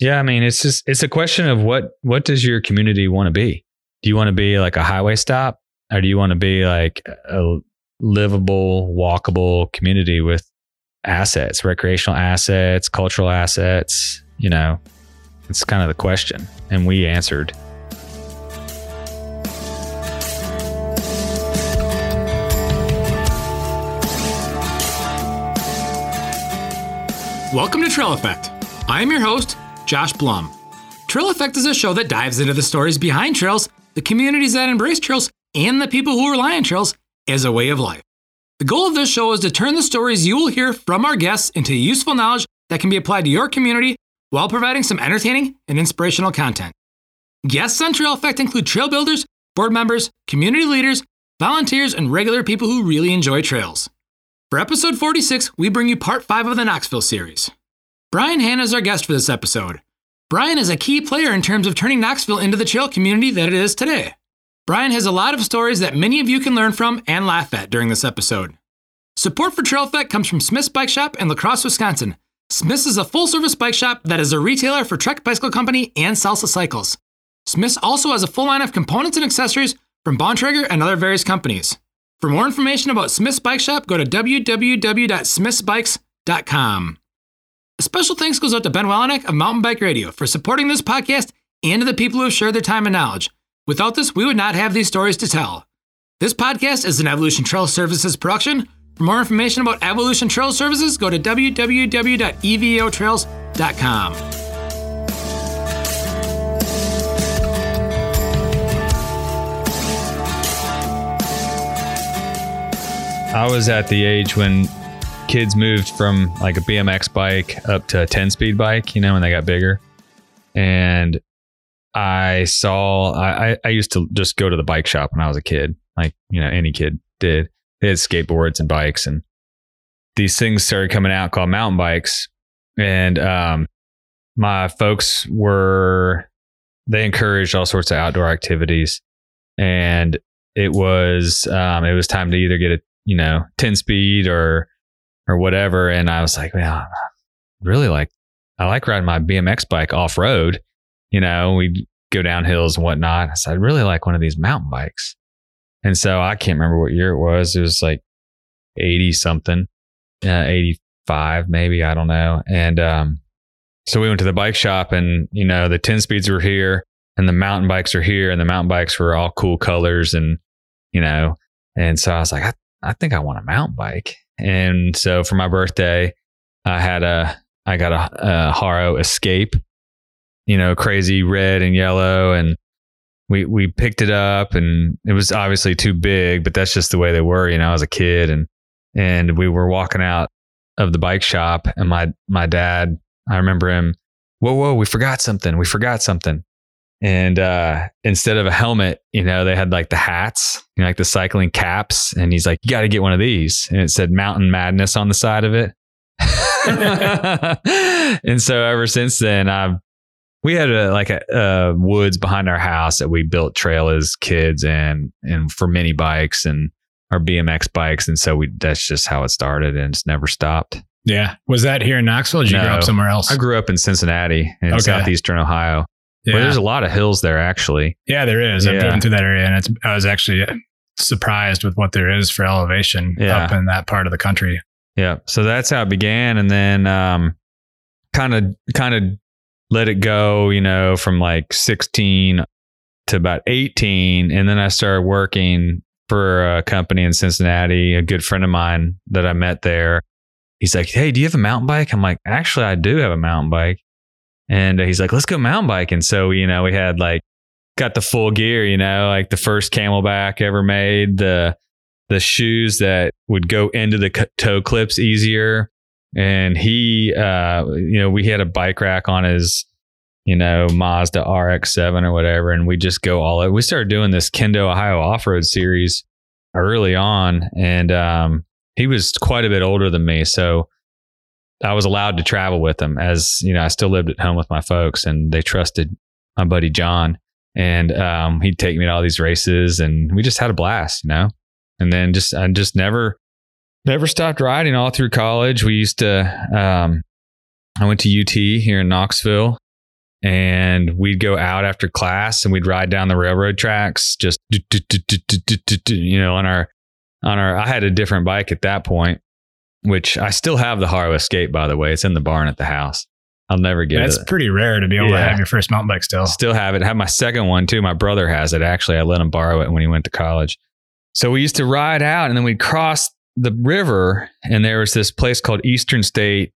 Yeah, I mean, it's just it's a question of what what does your community want to be? Do you want to be like a highway stop, or do you want to be like a livable, walkable community with assets, recreational assets, cultural assets? You know, it's kind of the question, and we answered. Welcome to Trail Effect. I am your host, Josh Blum. Trail Effect is a show that dives into the stories behind trails, the communities that embrace trails, and the people who rely on trails as a way of life. The goal of this show is to turn the stories you will hear from our guests into useful knowledge that can be applied to your community while providing some entertaining and inspirational content. Guests on Trail Effect include trail builders, board members, community leaders, volunteers, and regular people who really enjoy trails. For episode 46, we bring you part 5 of the Knoxville series. Brian Hann is our guest for this episode. Brian is a key player in terms of turning Knoxville into the trail community that it is today. Brian has a lot of stories that many of you can learn from and laugh at during this episode. Support for Trail comes from Smith's Bike Shop in La Crosse, Wisconsin. Smith's is a full service bike shop that is a retailer for Trek Bicycle Company and Salsa Cycles. Smith's also has a full line of components and accessories from Bontrager and other various companies. For more information about Smith's Bike Shop, go to www.smithsbikes.com. A special thanks goes out to Ben Welnak of Mountain Bike Radio for supporting this podcast and to the people who have shared their time and knowledge. Without this, we would not have these stories to tell. This podcast is an Evolution Trail Services production. For more information about Evolution Trail Services, go to www.evotrails.com. I was at the age when kids moved from like a BMX bike up to a 10 speed bike, you know, when they got bigger. And I saw, I, I used to just go to the bike shop when I was a kid, like, you know, any kid did. They had skateboards and bikes, and these things started coming out called mountain bikes. And um, my folks were, they encouraged all sorts of outdoor activities. And it was, um, it was time to either get a, you know, 10 speed or, or whatever. And I was like, well, really like, I like riding my BMX bike off road. You know, we go down hills and whatnot. I said, I'd really like one of these mountain bikes. And so I can't remember what year it was. It was like 80 something, uh, 85 maybe. I don't know. And, um, so we went to the bike shop and, you know, the 10 speeds were here and the mountain bikes are here and the mountain bikes were all cool colors and, you know, and so I was like, I, I think I want a mountain bike. And so for my birthday, I had a, I got a, a Haro Escape, you know, crazy red and yellow. And we, we picked it up and it was obviously too big, but that's just the way they were, you know, as a kid. And, and we were walking out of the bike shop and my, my dad, I remember him, whoa, whoa, we forgot something. We forgot something. And uh, instead of a helmet, you know, they had like the hats, you know, like the cycling caps. And he's like, you got to get one of these. And it said Mountain Madness on the side of it. and so ever since then, I've we had a like a, a, woods behind our house that we built trail as kids and and for mini bikes and our BMX bikes, and so we that's just how it started and it's never stopped. Yeah, was that here in Knoxville? Or did you No. grow up somewhere else? I grew up in Cincinnati in Okay. southeastern Ohio, yeah. where there's a lot of hills there actually. yeah, there is. I've Yeah. driven through that area, and it's. I was actually surprised with what there is for elevation Yeah. up in that part of the country. Yeah. So that's how it began. And then um kind of kind of let it go, you know, from like 16 to about 18. And then I started working for a company in Cincinnati, a good friend of mine that I met there. He's like, Hey, do you have a mountain bike? I'm like, actually I do have a mountain bike. And he's like, let's go mountain biking. So, you know, we had like got the full gear, you know, like the first CamelBak ever made, the the shoes that would go into the toe clips easier. And he, uh, you know, we had a bike rack on his, you know, Mazda RX-7 or whatever, and we just go all out. We started doing this Kenda Ohio off-road series early on, and um, he was quite a bit older than me, so I was allowed to travel with them As you know, I still lived at home with my folks, and they trusted my buddy John, and um, he'd take me to all these races, and we just had a blast, you know? And then just I just never never stopped riding all through college. We used to um I went to UT here in Knoxville and we'd go out after class and we'd ride down the railroad tracks just you know on our on our I had a different bike at that point which I still have the Haro Escape by the way. It's in the barn at the house. I'll never get That's it. That's pretty rare to be able to have your first mountain bike still. still have it. Have my second one too. My brother has it. Actually I let him borrow it when he went to college. So we used to ride out and then we'd cross the river and there was this place called Eastern State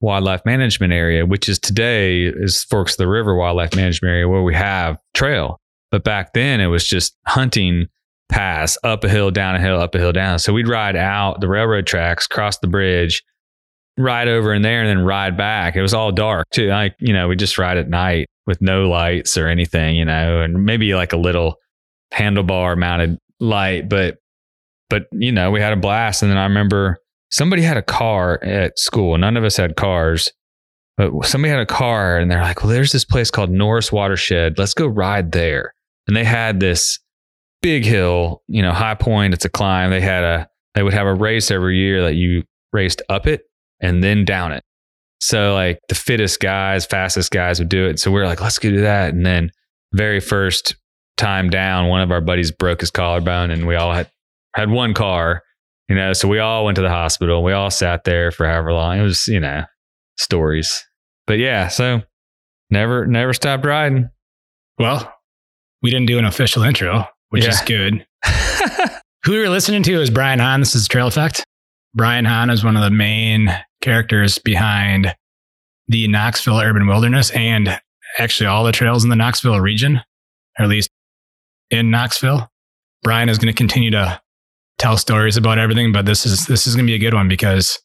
Wildlife Management Area, which is today is Forks of the River Wildlife Management Area where we have trail. But back then it was just hunting paths up a hill, down a hill, up a hill, down. So we'd ride out the railroad tracks, cross the bridge, ride over in there and then ride back. It was all dark too. Like, you know, we just ride at night with no lights or anything, you know, and maybe like a little handlebar mounted light, but but you know, we had a blast. And then I remember somebody had a car at school. None of us had cars, but somebody had a car and they're like, well, there's this place called Norris Watershed. Let's go ride there. And they had this big hill, you know, high point. It's a climb. They had a, they would have a race every year that you raced up it and then down it. So like the fittest guys, fastest guys would do it. So we are like, let's go do that. And then very first time down, one of our buddies broke his collarbone and we all had, had one car, you know, so we all went to the hospital. We all sat there for however long. It was, you know, stories. But yeah, so never, never stopped riding. Well, we didn't do an official intro, which is good. Who you're listening to is Brian Hann. This is Trail Effect. Brian Hann is one of the main characters behind the Knoxville Urban Wilderness and actually all the trails in the Knoxville region, or at least in Knoxville. Brian is going to continue to tell stories about everything, but this is this is going to be a good one because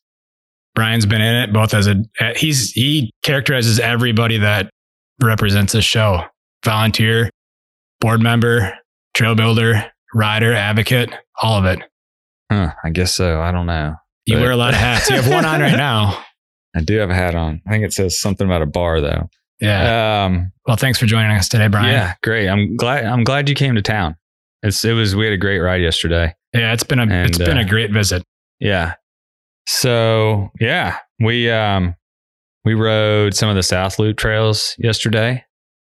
Brian's been in it both as a he's he characterizes everybody that represents this show volunteer, board member, trail builder, rider, advocate, all of it. Huh, I guess so. I don't know. You But- wear a lot of hats. You have one on right now. I do have a hat on. I think it says something about a bar though. Yeah. Um, Well, thanks for joining us today, Brian. yeah, great. I'm glad. I'm glad you came to town. It's it was we had a great ride yesterday. Yeah, it's been a it's And, been uh, a great visit. Yeah. So yeah, we um we rode some of the South Loop trails yesterday.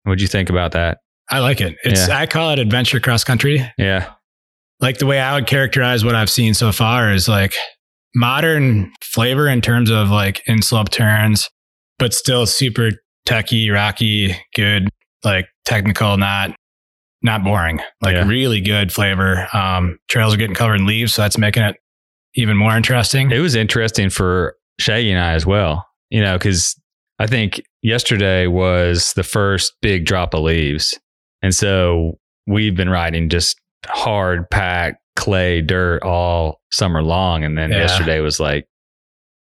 What'd you think about that? I like it. It's I call it adventure cross country. Yeah. Like the way I would characterize what I've seen so far is like modern flavor in terms of like in slope turns, but still super techy, rocky, good, like technical, not not boring. Like Yeah. really good flavor. Um, trails are getting covered in leaves, so that's making it even more interesting. It was interesting for Shaggy and I as well. You know, because I think yesterday was the first big drop of leaves. And so we've been riding just hard pack clay dirt all summer long. And then Yeah. yesterday was like,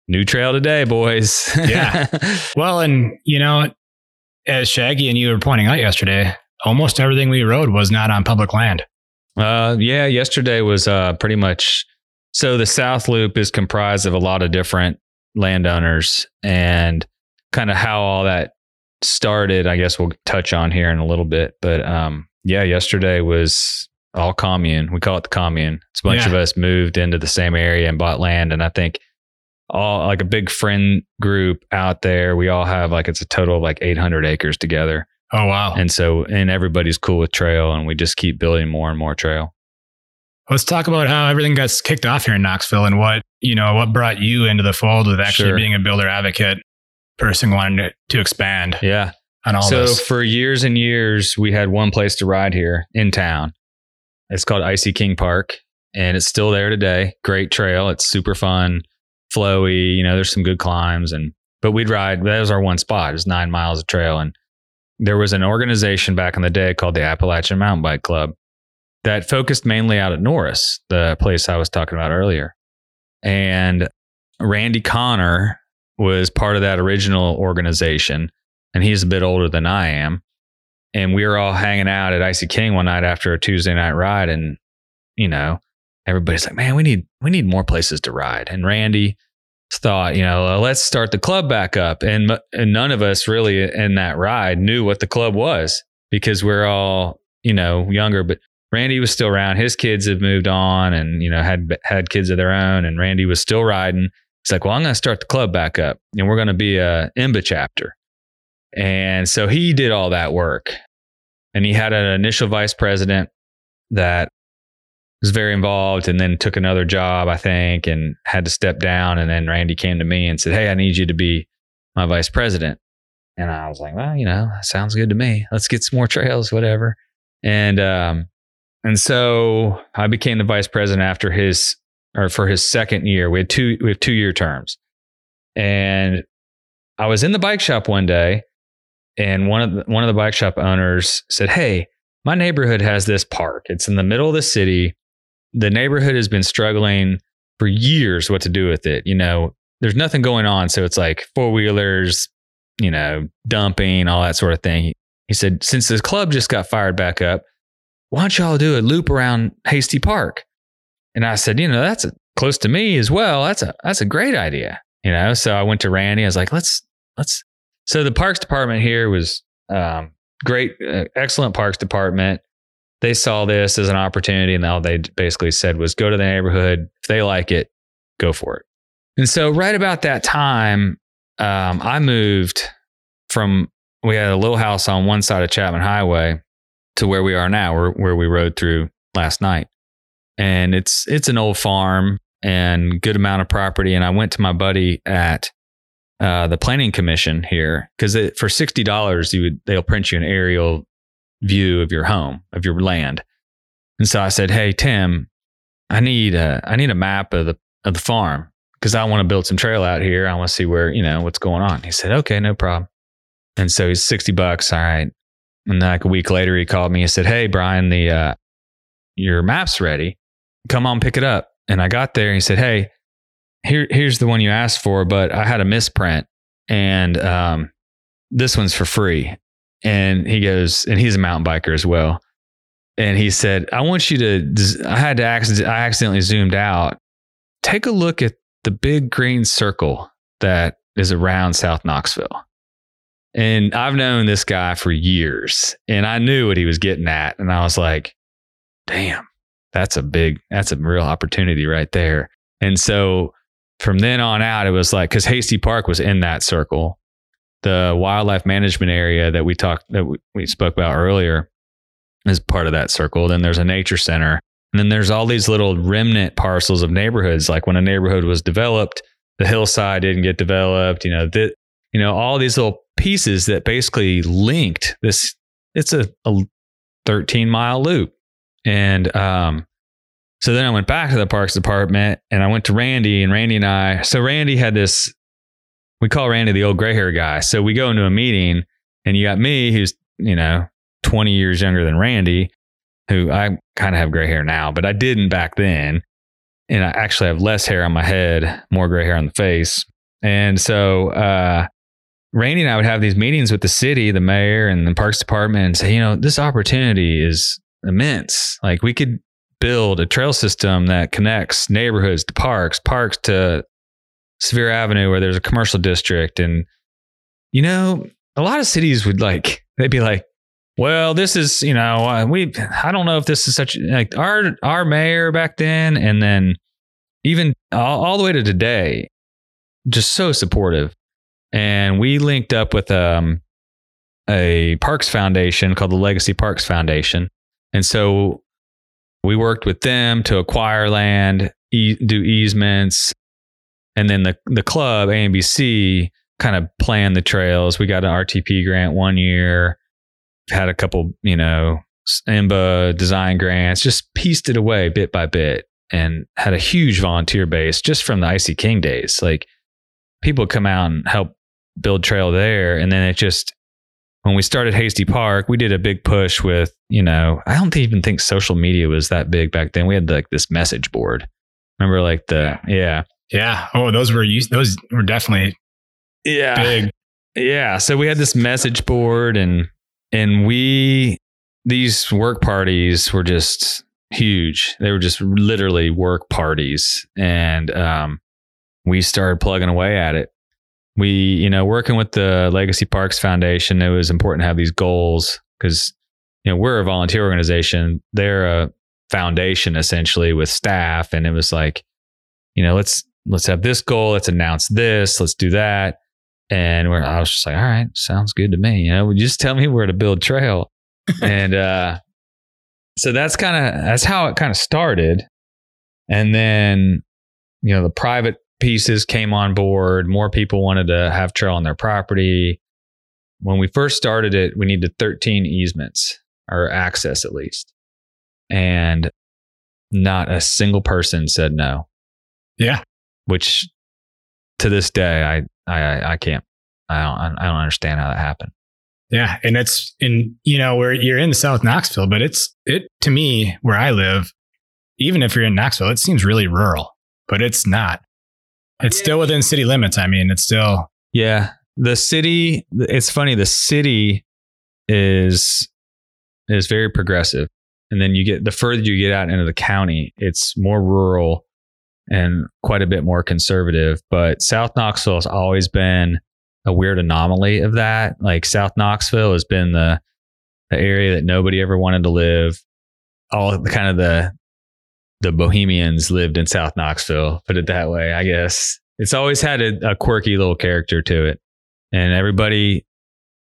new trail today, boys. Yeah. Well, and you know, as Shaggy and you were pointing out yesterday, almost everything we rode was not on public land. Uh, yeah, yesterday was uh, pretty much. So the South Loop is comprised of a lot of different landowners, and kind of how all that started. I guess we'll touch on here in a little bit, but um, yeah, yesterday was all commune. We call it the commune. It's a bunch Yeah. of us moved into the same area and bought land, and I think all like a big friend group out there. We all have like it's a total of like 800 acres together. Oh wow. And so, and everybody's cool with trail, and we just keep building more and more trail. Let's talk about how everything got kicked off here in Knoxville and what, you know, what brought you into the fold with actually Sure. being a builder advocate person to, to expand Yeah. And all so this. for years and years, we had one place to ride here in town. It's called I.C. King Park, and it's still there today. Great trail. It's super fun, flowy. You know, there's some good climbs, and but we'd ride. That was our one spot. It was nine miles of trail, and there was an organization back in the day called the Appalachian Mountain Bike Club that focused mainly out at Norris, the place I was talking about earlier. And Randy Connor was part of that original organization, and he's a bit older than I am. And we were all hanging out at I.C. King one night after a Tuesday night ride, and you know, everybody's like, "Man, we need we need more places to ride." And Randy thought, you know, "Uh, let's start the club back up. And, and none of us really in that ride knew what the club was because we're all, you know, younger. But Randy was still around. His kids had moved on and, you know, had had kids of their own. And Randy was still riding. He's like, well, I'm going to start the club back up and we're going to be a IMBA chapter. And so he did all that work. And he had an initial vice president that was very involved and then took another job, I think, and had to step down. And then Randy came to me and said, Hey, I need you to be my vice president. And I was like, Well, you know, sounds good to me. Let's get some more trails, whatever. And um, and so I became the vice president after his or for his second year. We had two we have two year terms. And I was in the bike shop one day and one of the, one of the bike shop owners said, "Hey, my neighborhood has this park. It's in the middle of the city. The neighborhood has been struggling for years what to do with it. You know, there's nothing going on, so it's like four-wheelers, you know, dumping, all that sort of thing." He said, "Since the club just got fired back up, why don't y'all do a loop around Hastie Park?" And I said, "You know, that's a, close to me as well. That's a that's a great idea." You know, so I went to Randy. I was like, "Let's let's so the parks department here was um, great, uh, excellent parks department. They saw this as an opportunity, and all they basically said was go to the neighborhood. If they like it, go for it. And so, right about that time, um, I moved from we had a little house on one side of Chapman Highway to where we are now, where, where we rode through last night. And it's it's an old farm and good amount of property. And I went to my buddy at uh, the planning commission here because for sixty dollars you would they'll print you an aerial view of your home of your land. And so I said, "Hey Tim, I need a I need a map of the of the farm because I want to build some trail out here. I want to see where you know what's going on." He said, "Okay, no problem." And so he's sixty bucks. All right. And like a week later, he called me and said, "Hey Brian, the uh, your map's ready. Come on, pick it up." And I got there and he said, "Hey." here here's the one you asked for, but I had a misprint and um, this one's for free. And he goes, and he's a mountain biker as well. And he said, I want you to, I had to accident, I accidentally zoomed out. Take a look at the big green circle that is around South Knoxville. And I've known this guy for years and I knew what he was getting at. And I was like, damn, that's a big, that's a real opportunity right there. And so from then on out, it was like because Hastie Park was in that circle, the wildlife management area that we talked that we, we spoke about earlier is part of that circle. Then there's a nature center, and then there's all these little remnant parcels of neighborhoods. Like when a neighborhood was developed, the hillside didn't get developed. You know that you know all these little pieces that basically linked this. It's a, a 13 mile loop, and um, so then I went back to the parks department and I went to Randy and Randy and I. So Randy had this, we call Randy the old gray hair guy. So we go into a meeting and you got me, who's, you know, 20 years younger than Randy, who I kind of have gray hair now, but I didn't back then. And I actually have less hair on my head, more gray hair on the face. And so, uh, Randy and I would have these meetings with the city, the mayor, and the parks department and say, you know, this opportunity is immense. Like we could build a trail system that connects neighborhoods to parks, parks to Sevier Avenue where there's a commercial district. And, you know, a lot of cities would like, they'd be like, well, this is, you know, uh, we, I don't know if this is such like our, our mayor back then. And then even all, all the way to today, just so supportive. And we linked up with, um, a parks foundation called the Legacy Parks Foundation. And so we worked with them to acquire land, e- do easements, and then the the club AMBC kind of planned the trails. We got an RTP grant one year, had a couple, you know, IMBA design grants, just pieced it away bit by bit, and had a huge volunteer base just from the I.C. King days. Like people come out and help build trail there, and then it just when we started Hastie Park, we did a big push with, you know, I don't even think social media was that big back then. We had like this message board. Remember like the yeah. Yeah. Oh, those were those were definitely yeah. big. Yeah. So we had this message board and and we these work parties were just huge. They were just literally work parties. And um we started plugging away at it we, you know, working with the Legacy Parks Foundation, it was important to have these goals because, you know, we're a volunteer organization. They're a foundation essentially with staff. And it was like, you know, let's, let's have this goal. Let's announce this. Let's do that. And we're, I was just like, all right, sounds good to me. You know, just tell me where to build trail. and uh, so that's kind of that's how it kind of started. And then, you know, the private pieces came on board. More people wanted to have trail on their property. When we first started it, we needed 13 easements or access at least. And not a single person said no. Yeah. Which to this day, I, I, I can't, I don't, I don't understand how that happened. Yeah. And it's in, you know, where you're in South Knoxville, but it's, it to me, where I live, even if you're in Knoxville, it seems really rural, but it's not. It's still within city limits. I mean, it's still. Yeah. The city, it's funny, the city is, is very progressive. And then you get, the further you get out into the county, it's more rural and quite a bit more conservative. But South Knoxville has always been a weird anomaly of that. Like South Knoxville has been the, the area that nobody ever wanted to live. All the kind of the the Bohemians lived in South Knoxville, put it that way, I guess. It's always had a, a quirky little character to it. And everybody,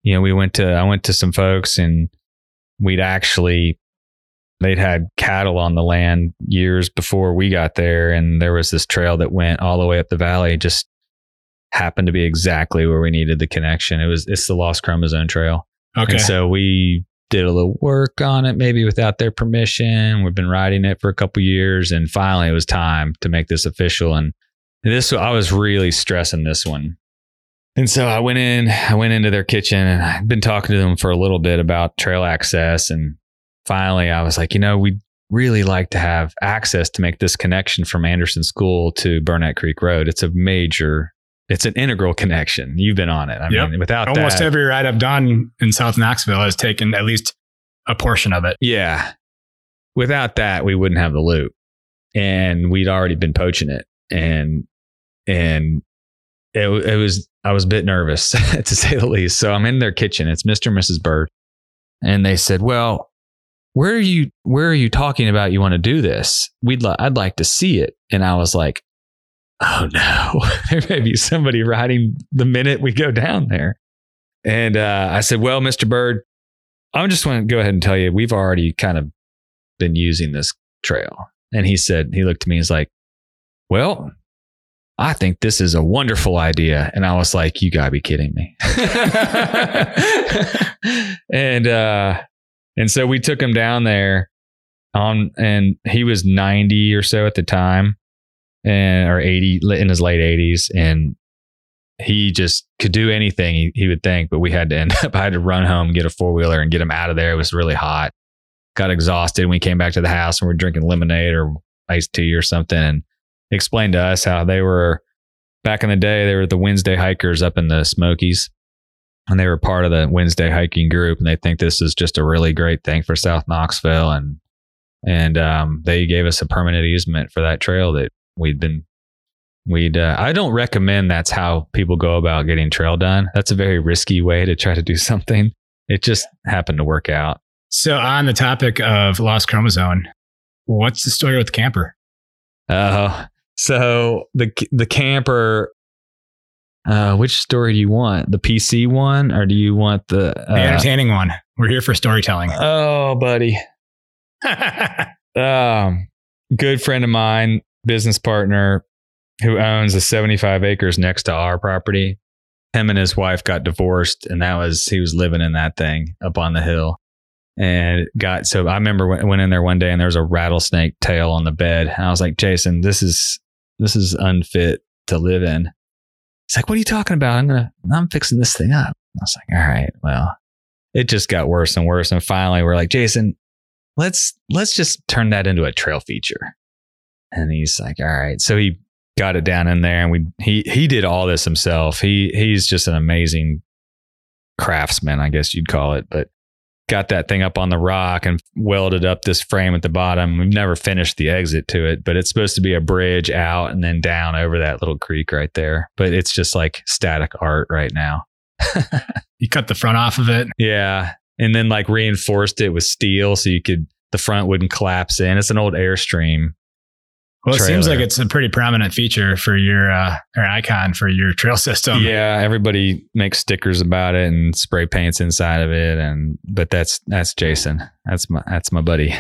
you know, we went to I went to some folks and we'd actually they'd had cattle on the land years before we got there and there was this trail that went all the way up the valley just happened to be exactly where we needed the connection it was it's the lost chromosome trail Okay. and so we did a little work on it maybe without their permission we've been riding it for a couple years and finally it was time to make this official and this i was really stressing this one and so I went in, I went into their kitchen and I'd been talking to them for a little bit about trail access. And finally I was like, you know, we'd really like to have access to make this connection from Anderson School to Burnett Creek Road. It's a major, it's an integral connection. You've been on it. I Yep. mean, without Almost that, every ride I've done in South Knoxville has taken at least a portion of it. yeah, without that, we wouldn't have the loop. And we'd already been poaching it. And, and it, it was, I was a bit nervous to say the least. So I'm in their kitchen. It's Mr. and Mrs. Bird. And they said, well, where are you, where are you talking about? You want to do this? We'd, li- I'd like to see it. And I was like, oh no, there may be somebody riding the minute we go down there. And uh, I said, well, Mr. Bird, I'm just going to go ahead and tell you, we've already kind of been using this trail. And he said, he looked at me, he's like, well, I think this is a wonderful idea. And I was like, you gotta be kidding me. and, uh, and so we took him down there on, and he was 90 or so at the time and, or 80 in his late 80s. And he just could do anything he, he would think, but we had to end up, I had to run home, get a four wheeler and get him out of there. It was really hot. Got exhausted. and We came back to the house and we're drinking lemonade or iced tea or something and explained to us how they were back in the day, they were the Wednesday hikers up in the Smokies. And they were part of the Wednesday hiking group. And they think this is just a really great thing for South Knoxville. And and um, they gave us a permanent easement for that trail that we'd been we'd uh, i don't recommend that's how people go about getting trail done that's a very risky way to try to do something it just happened to work out So, on the topic of lost chromosome, what's the story with camper? uh, so the the camper uh, which story do you want the pc one or do you want the The uh, entertaining one. We're here for storytelling. oh buddy um, good friend of mine, business partner who owns the 75 acres next to our property. Him and his wife got divorced, and that was he was living in that thing up on the hill. And got so I remember when, went in there one day and there was a rattlesnake tail on the bed. And I was like, Jason, this is this is unfit to live in. He's like, What are you talking about? I'm gonna I'm fixing this thing up. I was like, All right, well, it just got worse and worse. And finally we're like, Jason, let's let's just turn that into a trail feature. And he's like, all right. So he got it down in there and we he he did all this himself. He he's just an amazing craftsman, I guess you'd call it, but got that thing up on the rock and welded up this frame at the bottom. We've never finished the exit to it, but it's supposed to be a bridge out and then down over that little creek right there. But it's just like static art right now. you cut the front off of it. Yeah. And then like reinforced it with steel so you could, the front wouldn't collapse in. It's an old Airstream Well, it seems like it's a pretty prominent feature for your uh, or icon for your trail system. yeah, everybody makes stickers about it and spray paints inside of it, and but that's that's Jason. That's my that's my buddy.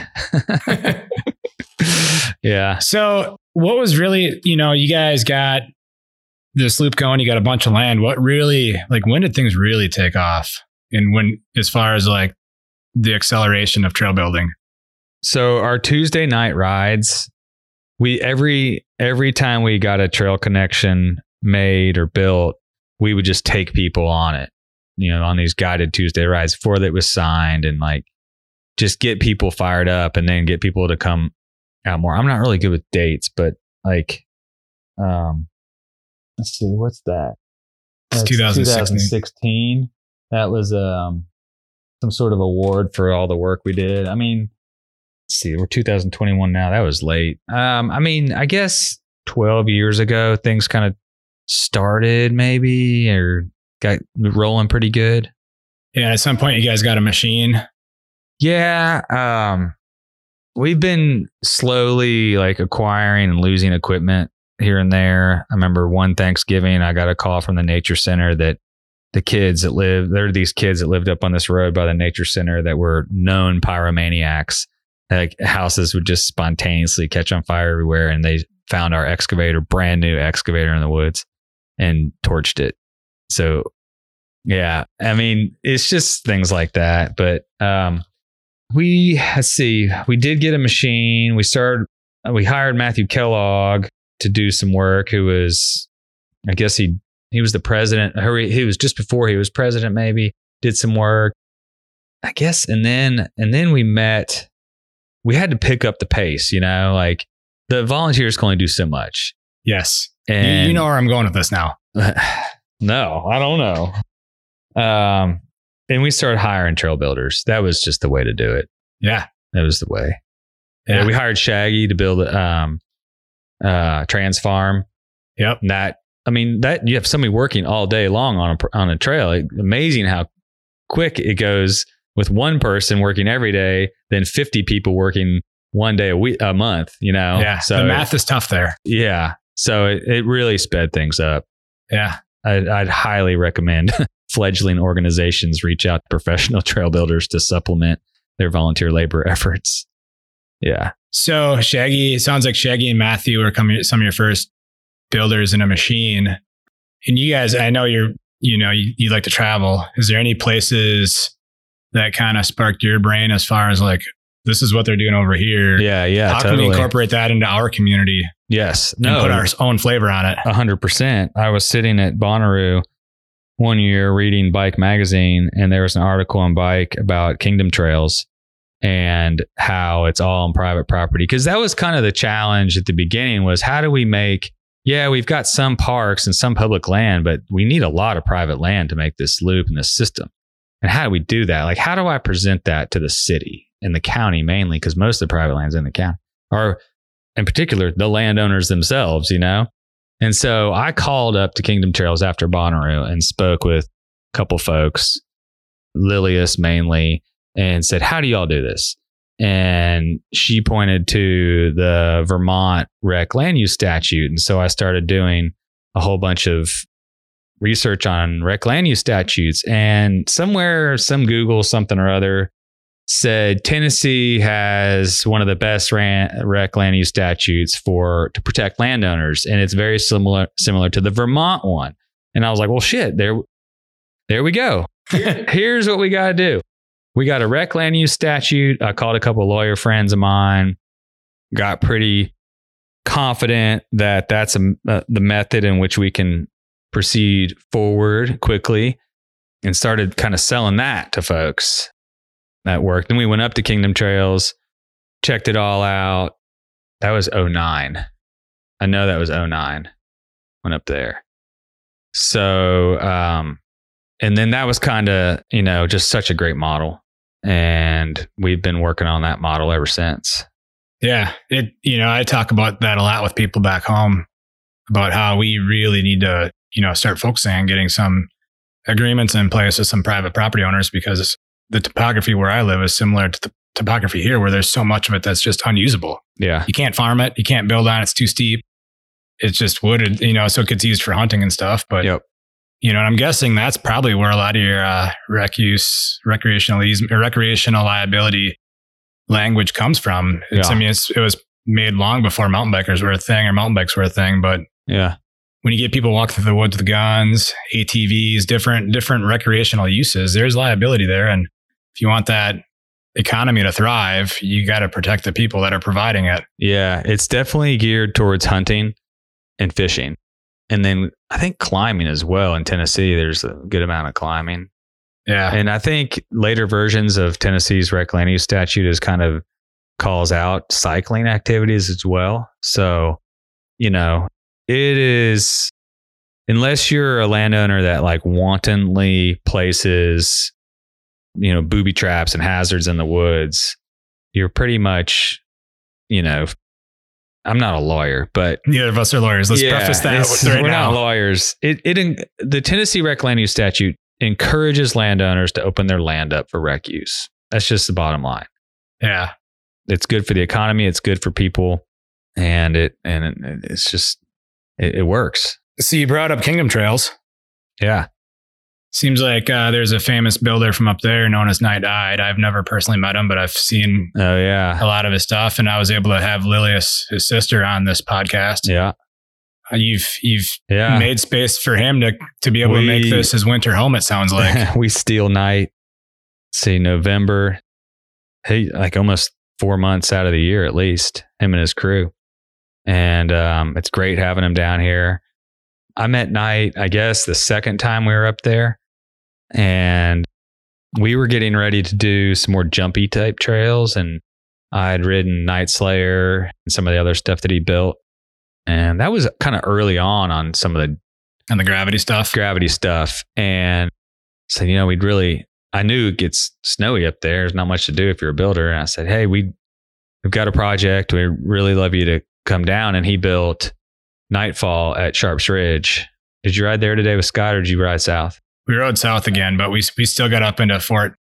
yeah. So, what was really, you know, you guys got this loop going, you got a bunch of land. What really, like, when did things really take off? And when, as far as like the acceleration of trail building? So our Tuesday night rides, we every every time we got a trail connection made or built, we would just take people on it. You know, on these guided Tuesday rides before that was signed and like just get people fired up and then get people to come out more. I'm not really good with dates, but like um let's see, what's that? It's That's 2016. 2016. That was um some sort of award for all the work we did. I mean, see, we're 2021 now. That was late. Um, I mean, I guess 12 years ago, things kind of started maybe or got rolling pretty good. Yeah. At some point, you guys got a machine. Yeah. Um, we've been slowly like acquiring and losing equipment here and there. I remember one Thanksgiving, I got a call from the nature center that the kids that live, there are these kids that lived up on this road by the nature center that were known pyromaniacs. Like houses would just spontaneously catch on fire everywhere. And they found our excavator, brand new excavator in the woods and torched it. So yeah, I mean, it's just things like that. But, um, we let's see we did get a machine we started uh, we hired matthew kellogg to do some work who was i guess he he was the president he was just before he was president maybe did some work i guess and then and then we met we had to pick up the pace you know like the volunteers can only do so much Yes. You, and you know where I'm going with this now. no i don't know um and we started hiring trail builders that was just the way to do it Yeah. that was the way. Yeah, we hired Shaggy to build um uh trans farm. Yep. And that I mean that you have somebody working all day long on a on a trail. It- amazing how quick it goes with one person working every day, than 50 people working one day a week a month, you know. yeah. So the math is tough there. yeah. So it, it really sped things up. Yeah. I'd, I'd highly recommend fledgling organizations reach out to professional trail builders to supplement their volunteer labor efforts. Yeah. So Shaggy, it sounds like Shaggy and Matthew are coming some of your first builders in a machine. And you guys, I know you're, you know, you, you like to travel. Is there any places that kind of sparked your brain as far as like, this is what they're doing over here? Yeah. Yeah. How can we incorporate that into our community yes. and No. put our own flavor on it? A hundred percent. I was sitting at Bonnaroo one year reading Bike Magazine, and there was an article on bike about Kingdom Trails and how it's all on private property. Because that was kind of the challenge at the beginning was how do we make yeah, we've got some parks and some public land, but we need a lot of private land to make this loop and this system. And how do we do that? Like, how do I present that to the city and the county mainly? Because most of the private land's in the county, or in particular, the landowners themselves, you know? And so I called up to Kingdom Trails after Bonnaroo and spoke with a couple folks, Lilias mainly, and said, How do y'all do this? And she pointed to the Vermont rec land use statute. And so I started doing a whole bunch of research on rec land use statutes. And somewhere, some Google something or other said Tennessee has one of the best ran, rec land use statutes for to protect landowners, and it's very similar similar to the Vermont one. And I was like, well, shit, there, there we go. Here's what we got to do. We got a rec land use statute. I called a couple of lawyer friends of mine. Got pretty confident that that's a, uh, the method in which we can proceed forward quickly, and started kind of selling that to folks that worked. Then we went up to Kingdom Trails, checked it all out. That was 09. I know that was 09. Went up there. So, um, and then that was kind of, you know, just such a great model. And we've been working on that model ever since. Yeah. It, you know, I talk about that a lot with people back home about how we really need to, you know, start focusing on getting some agreements in place with some private property owners because the topography where I live is similar to the topography here where there's so much of it that's just unusable. Yeah. You can't farm it. You can't build on it. It's too steep. It's just wooded, you know, so it gets used for hunting and stuff. But, Yep. you know, and I'm guessing that's probably where a lot of your uh, rec use, recreational easement, recreational liability language comes from. It's, I mean, it's, it was made long before mountain bikers were a thing or mountain bikes were a thing. But Yeah. When you get people walking through the woods with guns, ATVs, different different recreational uses, there's liability there. And if you want that economy to thrive, you got to protect the people that are providing it. Yeah. It's definitely geared towards hunting and fishing. And then I think climbing as well in Tennessee. There's a good amount of climbing. Yeah. And I think later versions of Tennessee's rec land use statute is kind of calls out cycling activities as well. So, you know, it is unless you're a landowner that like wantonly places, you know, booby traps and hazards in the woods, you're pretty much, you know, I'm not a lawyer, but Neither of us are lawyers. Let's yeah, preface that right we're now. not lawyers. It it the Tennessee rec land use statute encourages landowners to open their land up for rec use. That's just the bottom line. yeah. It's good for the economy. It's good for people, and it and it, it's just it, it works. So you brought up Kingdom Trails. Yeah, Seems like uh, there's a famous builder from up there known as Knight Ide. I've never personally met him, but I've seen oh yeah, a lot of his stuff, and I was able to have Lilias, his sister, on this podcast. yeah, Uh, You've you've yeah. made space for him to to be able to make this his winter home. It sounds like. we steal Knight. See November. He like almost four months out of the year at least. Him and his crew, and um, it's great having him down here. I met Knight, I guess, the second time we were up there, and we were getting ready to do some more jumpy type trails, and I had ridden Night Slayer and some of the other stuff that he built, and that was kind of early on on some of the and the gravity stuff. gravity stuff and said, you know, we'd really, I knew it gets snowy up there. There's not much to do if you're a builder. And I said, hey, we, we've got a project. We'd really love you to come down. And he built Nightfall at Sharps Ridge. Did you ride there today with Scott or did you ride south? We rode south again, but we we still got up into Fort.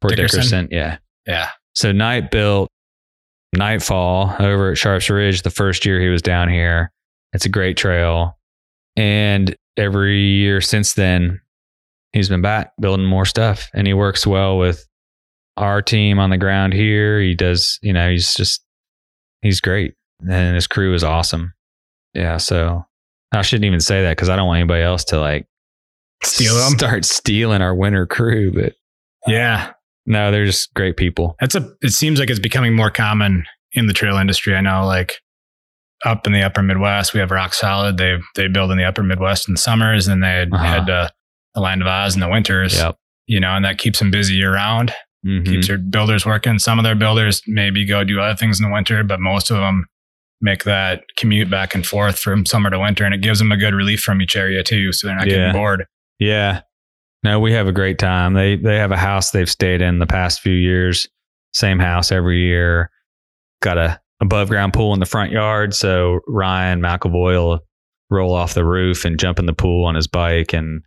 Fort Dickerson? Dickerson. Yeah. Yeah, So Knight built Nightfall over at Sharps Ridge the first year he was down here. It's a great trail. And every year since then, he's been back building more stuff. And he works well with our team on the ground here. He does, you know, he's just, he's great. And his crew is awesome. Yeah. So I shouldn't even say that because I don't want anybody else to like steal them. start stealing our winter crew. But Yeah, no, they're just great people. that's a. It seems like it's becoming more common in the trail industry. I know, like up in the Upper Midwest, we have Rock Solid. They they build in the Upper Midwest in the summers, and they Uh-huh. head to the Land of Oz in the winters. Yep. You know, and that keeps them busy year round. Mhm. keeps their builders working. Some of their builders maybe go do other things in the winter, but most of them make that commute back and forth from summer to winter, and it gives them a good relief from each area too, so they're not Yeah. getting bored. Yeah. No, we have a great time. They they have a house they've stayed in the past few years. Same house every year. Got a above ground pool in the front yard. So Ryan McAvoy will roll off the roof and jump in the pool on his bike. And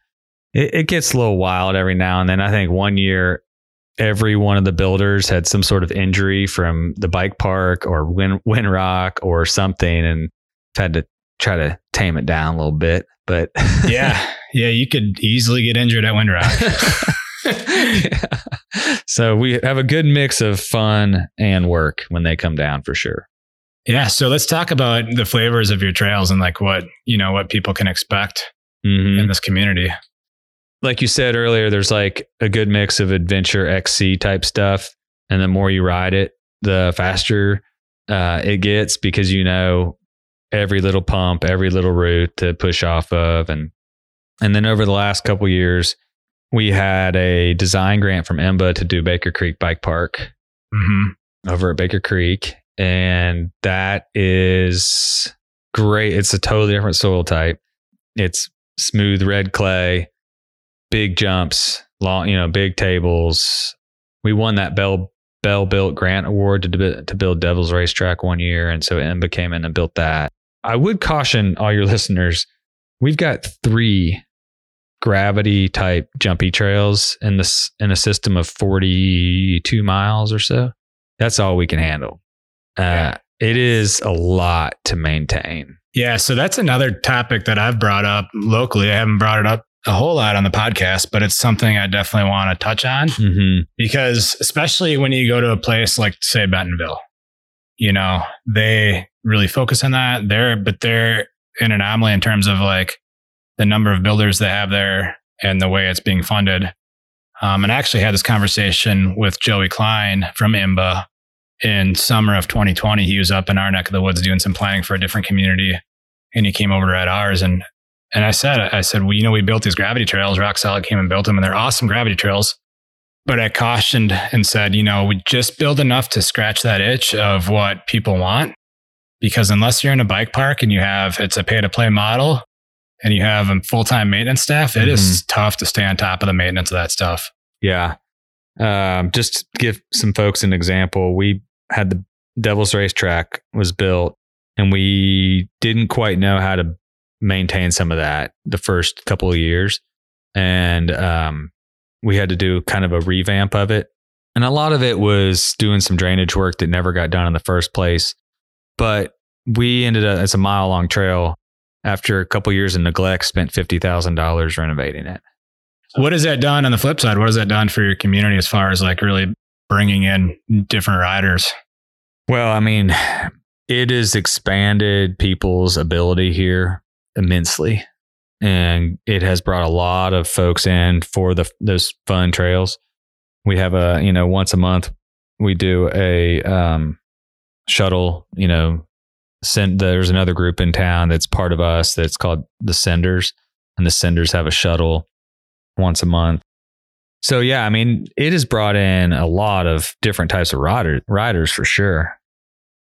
it, it gets a little wild every now and then. I think one year every one of the builders had some sort of injury from the bike park or wind, Windrock or something and had to try to tame it down a little bit. But Yeah, yeah, you could easily get injured at Windrock. Yeah. So we have a good mix of fun and work when they come down for sure. yeah, so let's talk about the flavors of your trails and like what you know what people can expect Mhm. in this community. Like you said earlier, there's like a good mix of adventure XC type stuff. And the more you ride it, the faster uh, it gets because you know every little pump, every little route to push off of. And and then over the last couple years, we had a design grant from IMBA to do Baker Creek Bike Park. hmm over at Baker Creek. And that is great. It's a totally different soil type. It's smooth red clay, big jumps, long, you know, big tables. We won that Bell Bell Built Grant Award to, to build Devil's Racetrack one year. And so IMBA came in and built that. I would caution all your listeners we've got three gravity type jumpy trails in this in a system of 42 miles or so That's all we can handle. Uh, Yeah. It is a lot to maintain. Yeah, so that's another topic that I've brought up locally. I haven't brought it up a whole lot on the podcast, but it's something I definitely want to touch on Mm-hmm. because, especially when you go to a place like, say, Bentonville, you know, they really focus on that. They're, but they're an anomaly in terms of like the number of builders they have there and the way it's being funded. Um, and I actually had this conversation with Joey Klein from IMBA in summer of 2020. He was up in our neck of the woods doing some planning for a different community, and he came over to at ours. And and I said, I said, well, you know, we built these gravity trails. Rock Solid came and built them, and they're awesome gravity trails. But I cautioned and said, you know, we just build enough to scratch that itch of what people want, because unless you're in a bike park and you have it's a pay to play model, and you have a full time maintenance staff, it is tough to stay on top of the maintenance of that stuff. Yeah. Um, just to give some folks an example, we had the Devil's Racetrack was built, and we didn't quite know how to maintain some of that the first couple of years, and um, we had to do kind of a revamp of it, and a lot of it was doing some drainage work that never got done in the first place. But we ended up it's a mile long trail. After a couple years of neglect, spent fifty thousand dollars renovating it. What has that done on the flip side? What has that done for your community as far as like really bringing in different riders? Well, I mean, it has expanded people's ability here immensely. And it has brought a lot of folks in for the those fun trails. We have a, you know, once a month we do a um, shuttle, you know, send there's another group in town that's part of us that's called the Senders. And the Senders have a shuttle once a month. So yeah, I mean, it has brought in a lot of different types of rider, riders for sure.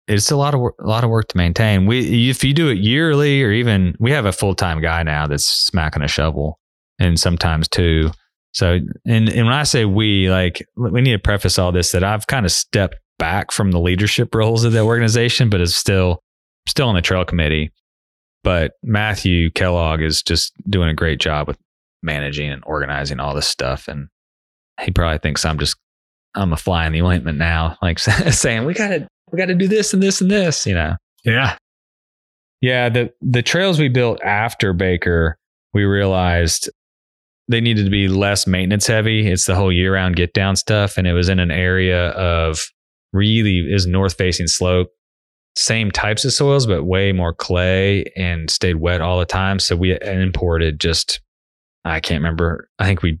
It's a lot of work, a lot of work to maintain. We if you do it yearly or even we have a full time guy now that's smacking a shovel and sometimes two. So and and when I say we, like we need to preface all this that I've kind of stepped back from the leadership roles of the organization, but is still still on the trail committee. But Matthew Kellogg is just doing a great job with managing and organizing all this stuff. And he probably thinks I'm just I'm a fly in the ointment now, like saying we gotta we gotta do this and this and this, you know. Yeah. Yeah, the the trails we built after Baker, we realized they needed to be less maintenance heavy. It's the whole year round get down stuff, and it was in an area of really is north facing slope, same types of soils, but way more clay and stayed wet all the time. So we imported just I can't remember. I think we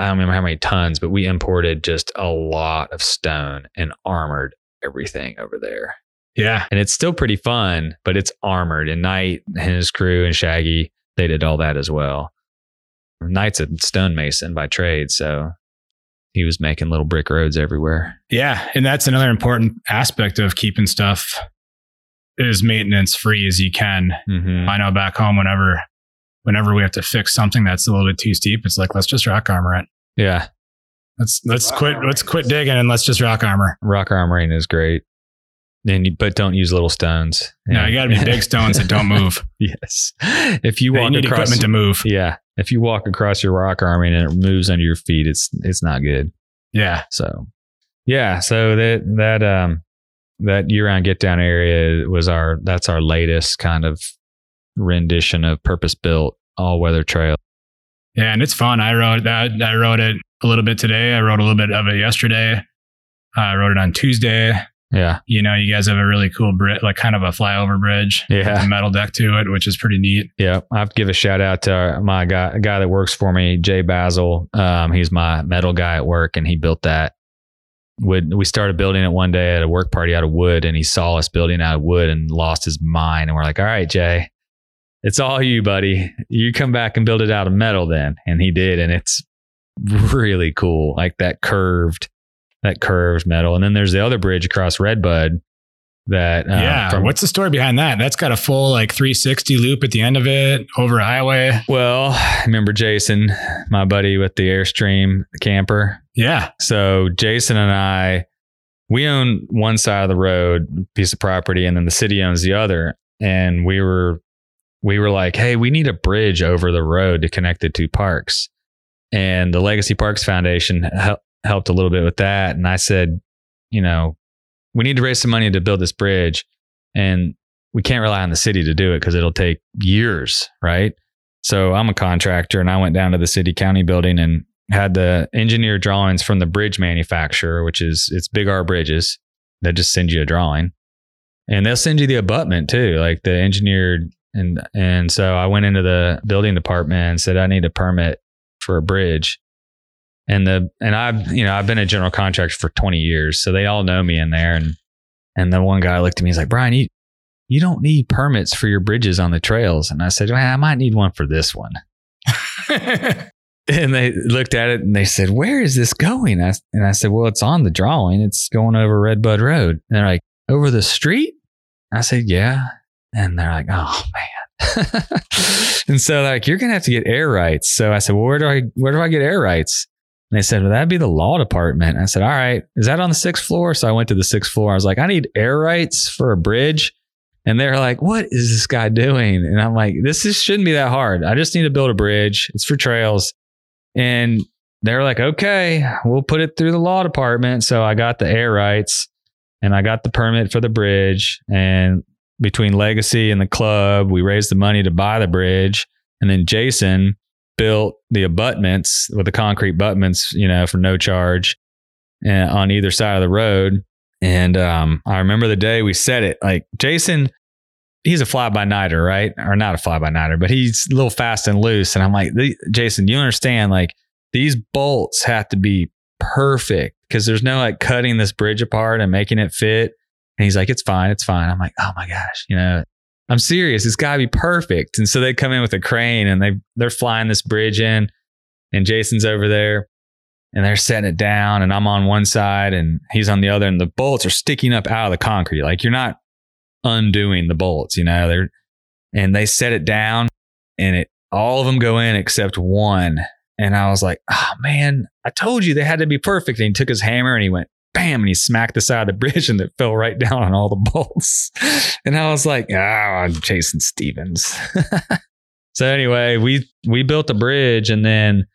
I don't remember how many tons, but we imported just a lot of stone and armored everything over there. Yeah. And it's still pretty fun, but it's armored. And Knight and his crew and Shaggy, they did all that as well. Knight's a stonemason by trade, so he was making little brick roads everywhere. Yeah. And that's another important aspect of keeping stuff as maintenance free as you can. Mm-hmm. I know back home whenever whenever we have to fix something that's a little bit too steep, it's like let's just rock armor it. Yeah, Let's let's quit let's quit digging and let's just rock armor. rock armoring is great. And you, but don't use little stones. No, you got to be big stones that don't move. yes. If you You walk across, equipment to move. yeah, if you walk across your rock armoring and it moves under your feet, it's it's not good. Yeah. So, yeah. So that that um that year round get down area was our that's our latest kind of rendition of purpose built all weather trail. Yeah, and it's fun. I wrote that. I wrote it a little bit today. I wrote a little bit of it yesterday. I wrote it on Tuesday. Yeah. You know, you guys have a really cool bridge, like kind of a flyover bridge, with Yeah. a metal deck to it, which is pretty neat. Yeah. I have to give a shout out to my guy, guy that works for me, Jay Basil. Um, he's my metal guy at work and he built that. Would we started building it one day at a work party out of wood and he saw us building out of wood and lost his mind. And we're like, all right, Jay, it's all you, buddy. You come back and build it out of metal then. And he did. And it's really cool. Like that curved, that curved metal. And then there's the other bridge across Redbud that, uh, yeah. from- What's the story behind that? That's got a full like 360 loop at the end of it over a highway. well, I remember Jason, my buddy with the Airstream camper. Yeah. So Jason and I, we own one side of the road, piece of property, and then the city owns the other. And we were, we were like, hey, we need a bridge over the road to connect the two parks. And the Legacy Parks Foundation hel- helped a little bit with that. And I said, you know, we need to raise some money to build this bridge. And we can't rely on the city to do it because it'll take years, right? So I'm a contractor and I went down to the city county building and had the engineer drawings from the bridge manufacturer, which is it's Big R Bridges. They just send you a drawing. And they'll send you the abutment too, like the engineered and and so I went into the building department and said I need a permit for a bridge. And the and I've you know I've been a general contractor for 20 years, so they all know me in there. And and the one guy looked at me, and he's like, Brian, you you don't need permits for your bridges on the trails. And I said, well, I might need one for this one. and they looked at it and they said, where is this going? I, and I said, well, it's on the drawing. It's going over Red Bud Road. And they're like, over the street? I said, yeah. And they're like, oh man. Mm-hmm. and so like, you're going to have to get air rights. So I said, well, where do I, where do I get air rights? And they said, well, that'd be the law department. I said, all right, is that on the sixth floor? So I went to the sixth floor. I was like, I need air rights for a bridge. And they're like, what is this guy doing? And I'm like, this is, shouldn't be that hard. I just need to build a bridge. It's for trails. And they're like, okay, we'll put it through the law department. So I got the air rights and I got the permit for the bridge. And between Legacy and the club, we raised the money to buy the bridge. And then Jason built the abutments with the concrete abutments, you know, for no charge uh, on either side of the road. And um, I remember the day we said it. Like Jason, he's a fly by nighter, right? Or not a fly by nighter, but he's a little fast and loose. And I'm like, Jason, you understand? Like these bolts have to be perfect because there's no like cutting this bridge apart and making it fit. And he's like, it's fine, it's fine. I'm like, oh my gosh, you know, I'm serious. It's got to be perfect. And so they come in with a crane and they they're flying this bridge in, and Jason's over there and they're setting it down and I'm on one side and he's on the other and the bolts are sticking up out of the concrete. Like you're not undoing the bolts, you know, they're, and they set it down and it, all of them go in except one. And I was like, oh man, I told you they had to be perfect. And he took his hammer and he went bam and he smacked the side of the bridge and it fell right down on all the bolts. and I was like, oh, I'm Jason Stevens. so anyway, we, we built the bridge and then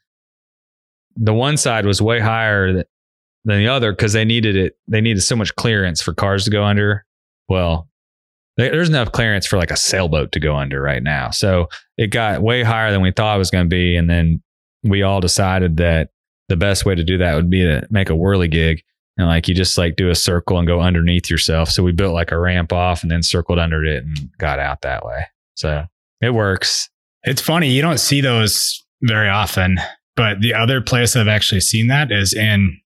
the one side was way higher than the other because they needed it. They needed so much clearance for cars to go under. Well, there's enough clearance for like a sailboat to go under right now. So it got way higher than we thought it was going to be. And then we all decided that the best way to do that would be to make a whirligig and like you just like do a circle and go underneath yourself. So we built like a ramp off and then circled under it and got out that way. So it works. It's funny. You don't see those very often. But the other place I've actually seen that is in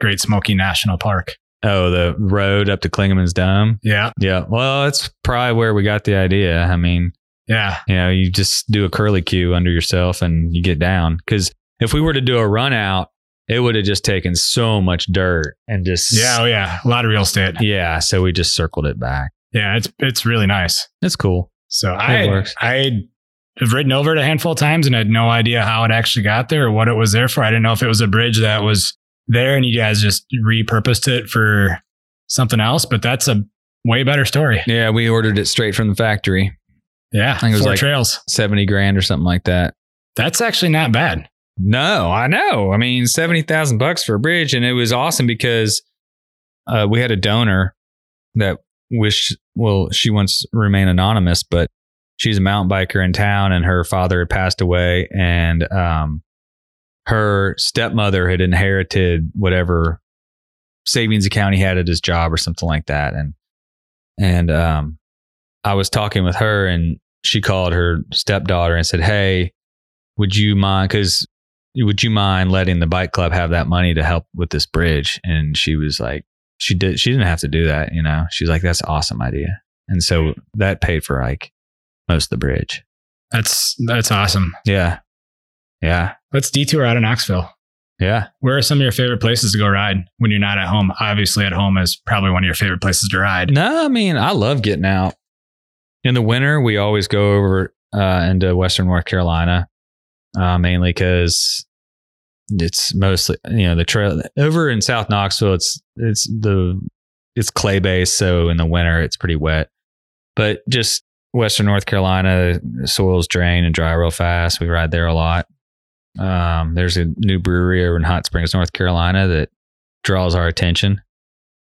Great Smoky National Park. Oh, the road up to Clingmans Dome. Yeah. Yeah. Well, that's probably where we got the idea. I mean, yeah. You know, you just do a curly cue under yourself and you get down. Because if we were to do a run out, it would have just taken so much dirt and just yeah, oh yeah, a lot of real estate. Yeah, so we just circled it back. Yeah, it's it's really nice. It's cool. So it I works. I have ridden over it a handful of times and had no idea how it actually got there or what it was there for. I didn't know if it was a bridge that was there and you guys just repurposed it for something else, but that's a way better story. Yeah, we ordered it straight from the factory. Yeah, I think it was like trails, seventy grand or something like that. That's actually not bad. No, I know. I mean, seventy thousand bucks for a bridge, and it was awesome because uh, we had a donor that wished. Well, she wants to remain anonymous, but she's a mountain biker in town and her father had passed away and um, her stepmother had inherited whatever savings account he had at his job or something like that and and um, I was talking with her and she called her stepdaughter and said hey would you mind cuz would you mind letting the bike club have that money to help with this bridge and she was like she did she didn't have to do that you know she's like that's an awesome idea and so that paid for like most of the bridge. That's that's awesome. Yeah. Yeah. Let's detour out of Knoxville. Yeah. Where are some of your favorite places to go ride when you're not at home? Obviously, at home is probably one of your favorite places to ride. No, I mean, I love getting out. In the winter, we always go over uh, into Western North Carolina, uh, mainly because it's mostly you know the trail over in South Knoxville. It's it's the it's clay based, so in the winter it's pretty wet. But just Western North Carolina, soils drain and dry real fast. We ride there a lot. Um, there's a new brewery over in Hot Springs, North Carolina that draws our attention.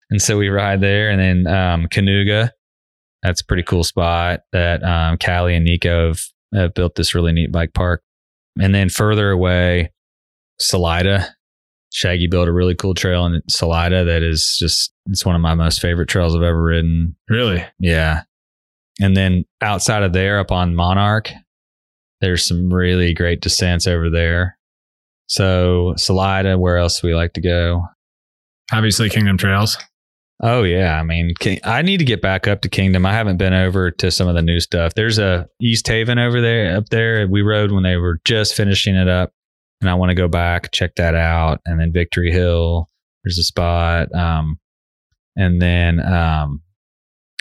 And so we ride there. And then um, Kanuga, that's a pretty cool spot that um, Callie and Nico have, have built this really neat bike park. And then further away, Salida. Shaggy built a really cool trail in Salida that is just, it's one of my most favorite trails I've ever ridden. Really? Yeah. And then outside of there, up on Monarch, there's some really great descents over there. So Salida, where else do we like to go? Obviously, Kingdom Trails. Oh yeah, I mean, I need to get back up to Kingdom. I haven't been over to some of the new stuff. There's a East Haven over there, up there. We rode when they were just finishing it up, and I want to go back check that out. And then Victory Hill, there's a spot, um, and then um,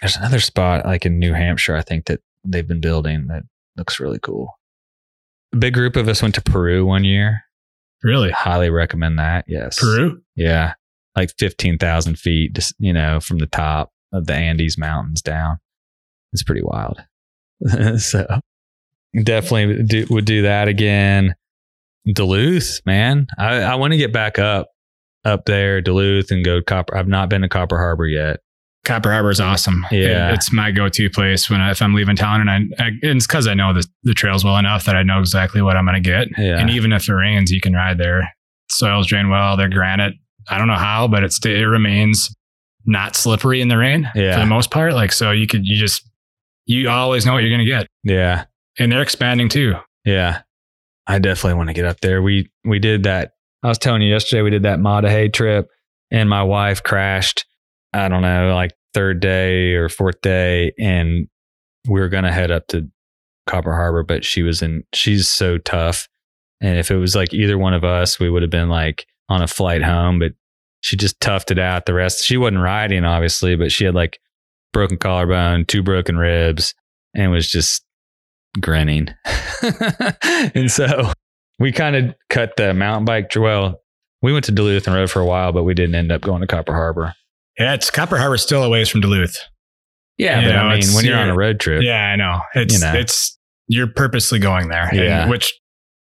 there's another spot like in New Hampshire. I think that they've been building that looks really cool. A big group of us went to Peru one year. Really? Highly recommend that. Yes, Peru? yeah, like 15,000 feet, just, you know, from the top of the Andes Mountains down. It's pretty wild. so definitely do, would do that again. Duluth, man. I, I want to get back up, up there, Duluth, and go Copper. I've not been to Copper Harbor yet. Copper Harbor is awesome. Yeah. It- it's my go-to place when I, if I'm leaving town, and I, I and it's because I know the the trails well enough that I know exactly what I'm going to get. Yeah. And even if it rains, you can ride there. Soils drain well. They're granite. I don't know how, but it sta- it remains not slippery in the rain Yeah. for the most part. Like so, you could you just you always know what you're going to get, Yeah. and they're expanding too. Yeah. I definitely want to get up there. We we did that. I was telling you yesterday we did that Maah Daah Hey trip and my wife crashed, I don't know, like third day or fourth day and we were to head up to Copper Harbor, but she was in she's so tough. And if it was like either one of us, we would have been like on a flight home, but she just toughed it out the rest. She wasn't riding obviously, but she had like broken collarbone, two broken ribs and was just grinning. and so we kind of cut the mountain bike. Well, we went to Duluth and rode for a while, but we didn't end up going to Copper Harbor. Yeah, it's Copper Harbor's still a ways from Duluth. Yeah, You but know, I mean, when you're on a road trip, Yeah, I know. It's You know. it's you're purposely going there, and- Yeah. which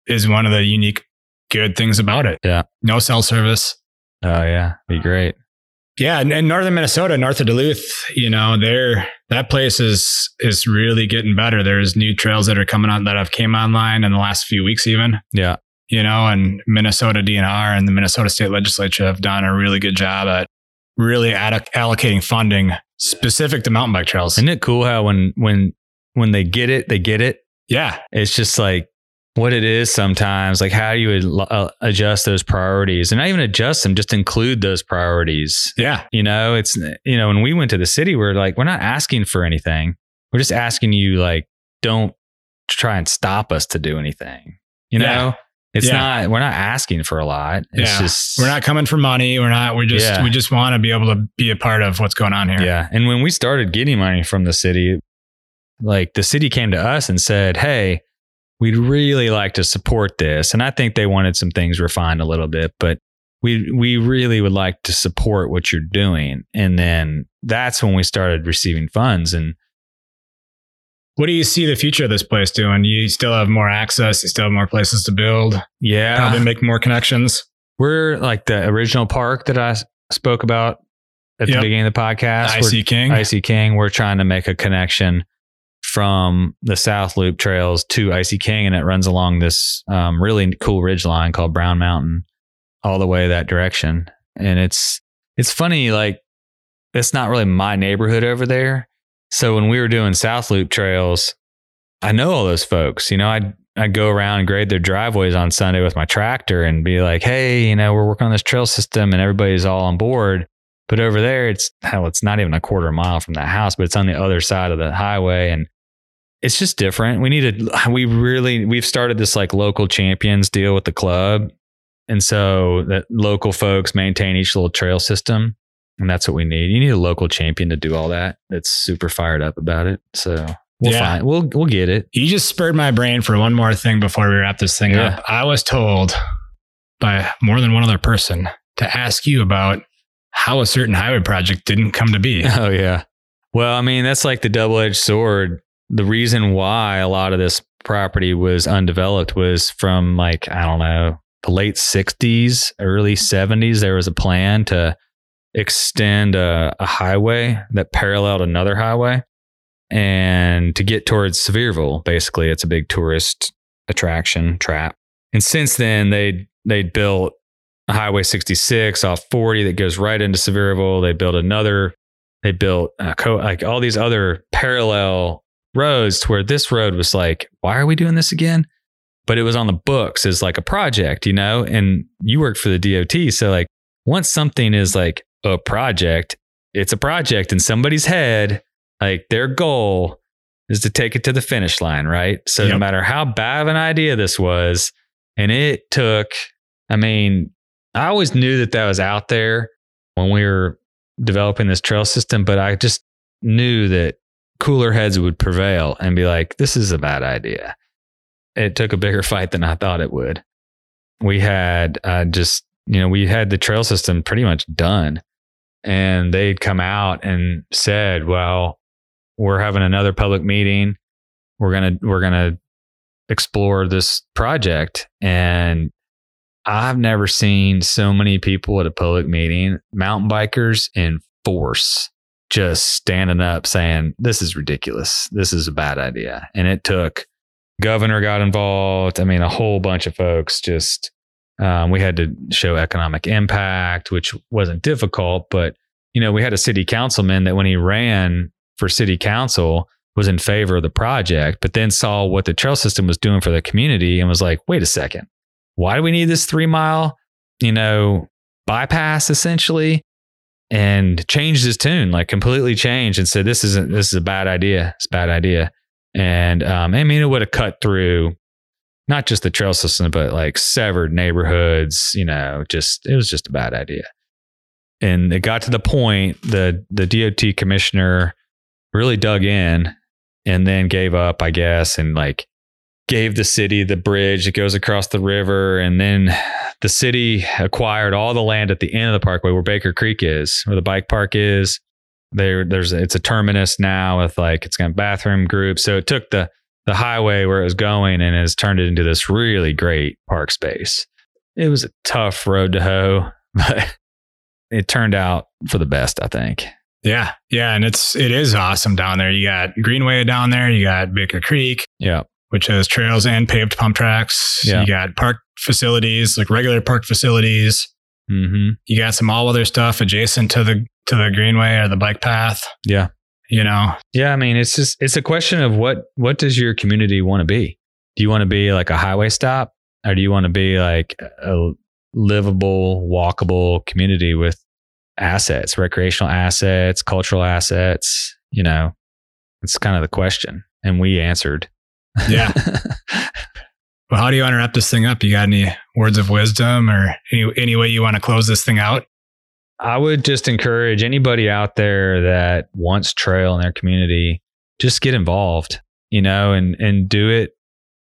is one of the unique good things about it. Yeah. no cell service. oh yeah, be great. Yeah, and, and northern Minnesota, north of Duluth, you know, there that place is is really getting better. There's new trails that are coming on that have came online in the last few weeks, even. Yeah, You know, and Minnesota DNR and the Minnesota State Legislature have done a really good job at really ad- allocating funding specific to mountain bike trails. isn't it cool how when when when they get it, they get it. yeah, It's just like what it is sometimes. Like how do you ad- uh, adjust those priorities, and not even adjust them, just include those priorities. yeah, You know, it's you know, when we went to the city, we're like, we're not asking for anything. We're just asking you, like, don't try and stop us to do anything. You know, Yeah. it's Yeah. not. We're not asking for a lot. It's Yeah. just we're not coming for money. We're not. We just Yeah. we just want to be able to be a part of what's going on here. Yeah, and when we started getting money from the city, like the city came to us and said, "Hey, we'd really like to support this," and I think they wanted some things refined a little bit, but. We, we really would like to support what you're doing. And then that's when we started receiving funds. And What do you see the future of this place doing? You still have more access. You still have more places to build. yeah, Probably make more connections. We're like the original park that I spoke about at Yep. the beginning of the podcast. We're- I.C. King. I.C. King. We're trying to make a connection from the South Loop trails to I.C. King, and it runs along this um, really cool ridge line called Brown Mountain, all the way that direction. And it's it's funny, like it's not really my neighborhood over there. So when we were doing South Loop trails, I know all those folks. You know, I'd I'd go around and grade their driveways on Sunday with my tractor and be like, hey, you know, we're working on this trail system and everybody's all on board. But over there, it's hell, it's not even a quarter mile from that house, but it's on the other side of the highway. And it's just different. We need to, we really, we've started this like local champions deal with the club. And so that local folks maintain each little trail system. And that's what we need. You need a local champion to do all that. That's super fired up about it. So we'll Yeah. find, we'll, we'll get it. You just spurred my brain for one more thing before we wrap this thing Yeah. up. I was told by more than one other person to ask you about how a certain highway project didn't come to be. Oh yeah. Well, I mean, that's like the double-edged sword. The reason why a lot of this property was undeveloped was from like, I don't know, the late 60s, early 70s there was a plan to extend a, a highway that paralleled another highway and to get towards Sevierville. Basically, it's a big tourist attraction trap. And since then, they they built Highway 66 off 40 that goes right into Sevierville. They built another. They built co- like all these other parallel roads to where this road was like, why are we doing this again? But it was on the books as like a project, you know. And you work for the DOT, so like once something is like a project, it's a project in somebody's head. Like their goal is to take it to the finish line, right? So yep. no matter how bad of an idea this was, and it took, I mean, I always knew that that was out there when we were developing this trail system, but I just knew that cooler heads would prevail and be like, this is a bad idea. It took a bigger fight than I thought it would. We had uh, just, you know, we had the trail system pretty much done. And they'd come out and said, well, we're having another public meeting. We're going to, we're going to explore this project. And I've never seen so many people at a public meeting, mountain bikers in force, just standing up saying, This is ridiculous. This is a bad idea. And it took governor got involved. I mean, a whole bunch of folks just um, we had to show economic impact, which wasn't difficult, but you know, we had a city councilman that when he ran for city council was in favor of the project, but then saw what the trail system was doing for the community and was like, wait a second, why do we need this three mile, you know, bypass essentially? And changed his tune, like completely changed and said, this isn't, this is a bad idea. It's a bad idea. And um, I mean, it would have cut through not just the trail system, but like severed neighborhoods, you know, just, it was just a bad idea. And it got to the point the, the DOT commissioner really dug in and then gave up, I guess, and like gave the city the bridge that goes across the river. And then the city acquired all the land at the end of the parkway where Baker Creek is, where the bike park is. There, there's it's a terminus now with like it's got bathroom groups. So it took the the highway where it was going and has turned it into this really great park space. It was a tough road to hoe, but it turned out for the best, I think. Yeah. Yeah. And it's, it is awesome down there. You got Greenway down there. You got Baker Creek. Yeah. Which has trails and paved pump tracks. Yeah. You got park facilities, like regular park facilities. Mm-hmm. You got some all weather stuff adjacent to the, to the Greenway or the bike path. Yeah. You know? Yeah. I mean, it's just, it's a question of what, what does your community want to be? Do you want to be like a highway stop or do you want to be like a livable, walkable community with assets, recreational assets, cultural assets, you know, it's kind of the question. And we answered. Yeah. well, how do you want to wrap this thing up? You got any words of wisdom or any, any way you want to close this thing out? I would just encourage anybody out there that wants trail in their community, just get involved, you know, and, and do it.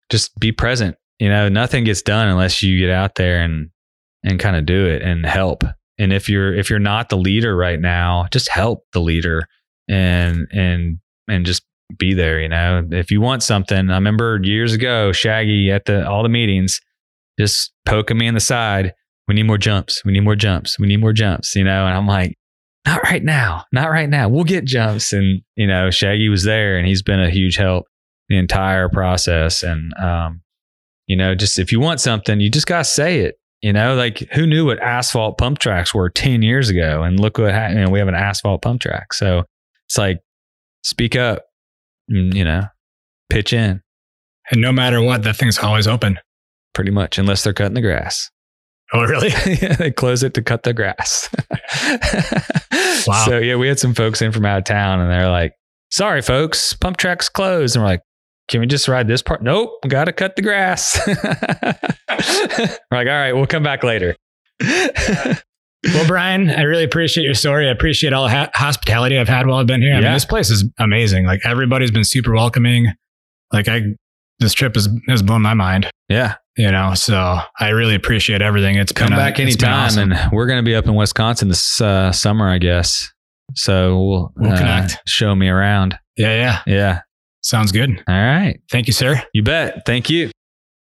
Just be present. You know, nothing gets done unless you get out there and, and kind of do it and help and if you're if you're not the leader right now just help the leader and and and just be there you know? If you want something i remember years ago shaggy at the all the meetings just poking me in the side we need more jumps. We need more jumps. We need more jumps you know? And i'm like not right now. Not right now. We'll get jumps. And you know shaggy was there and he's been a huge help the entire process. And um you know just if you want something you just gotta say it you know, like who knew what asphalt pump tracks were 10 years ago? And look what happened. You know, we have an asphalt pump track. So it's like, speak up, Mm, you know, pitch in. And no matter what, that thing's always open. Pretty much, unless they're cutting the grass. Oh, really? yeah, they close it to cut the grass. wow. So, yeah, we had some folks in from out of town and they're like, sorry, folks, pump track's closed. And we're like, can we just ride this part? Nope, got to cut the grass. We're like, all right, we'll come back later. Well, Brian, I really appreciate your story. I appreciate all the ha- hospitality I've had while I've been here. I yeah. mean, this place is amazing. Like everybody's been super welcoming. Like I, this trip has has blown my mind. Yeah, you know, so I really appreciate everything. It's come back a, anytime, awesome. and we're going to be up in Wisconsin this uh, summer, I guess. So we'll, we'll uh, connect. Show me around. Yeah, yeah, yeah. Sounds good. All right. Thank you, sir. You bet. Thank you.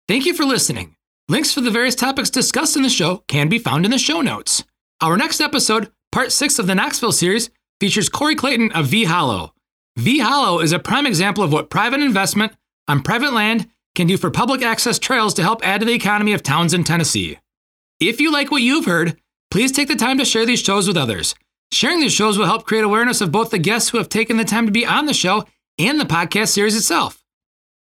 Thank you for listening. Links for the various topics discussed in the show can be found in the show notes. Our next episode Part 6 of the Knoxville series features Corey Clayton of V Hollow. V Hollow is a prime example of what private investment on private land can do for public access trails to help add to the economy of towns in Tennessee. If you like what you've heard, please take the time to share these shows with others. Sharing these shows will help create awareness of both the guests who have taken the time to be on the show and the podcast series itself.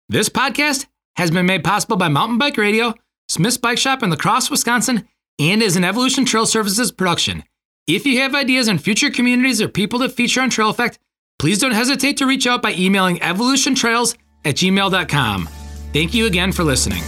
This podcast has been made possible by Mountain Bike Radio, Smith's Bike Shop in La Crosse, Wisconsin, and is an Evolution Trail Services production. If you have ideas on future communities or people to feature on Trail Effect, please don't hesitate to reach out by emailing evolutiontrails at gmail.com. Thank you again for listening.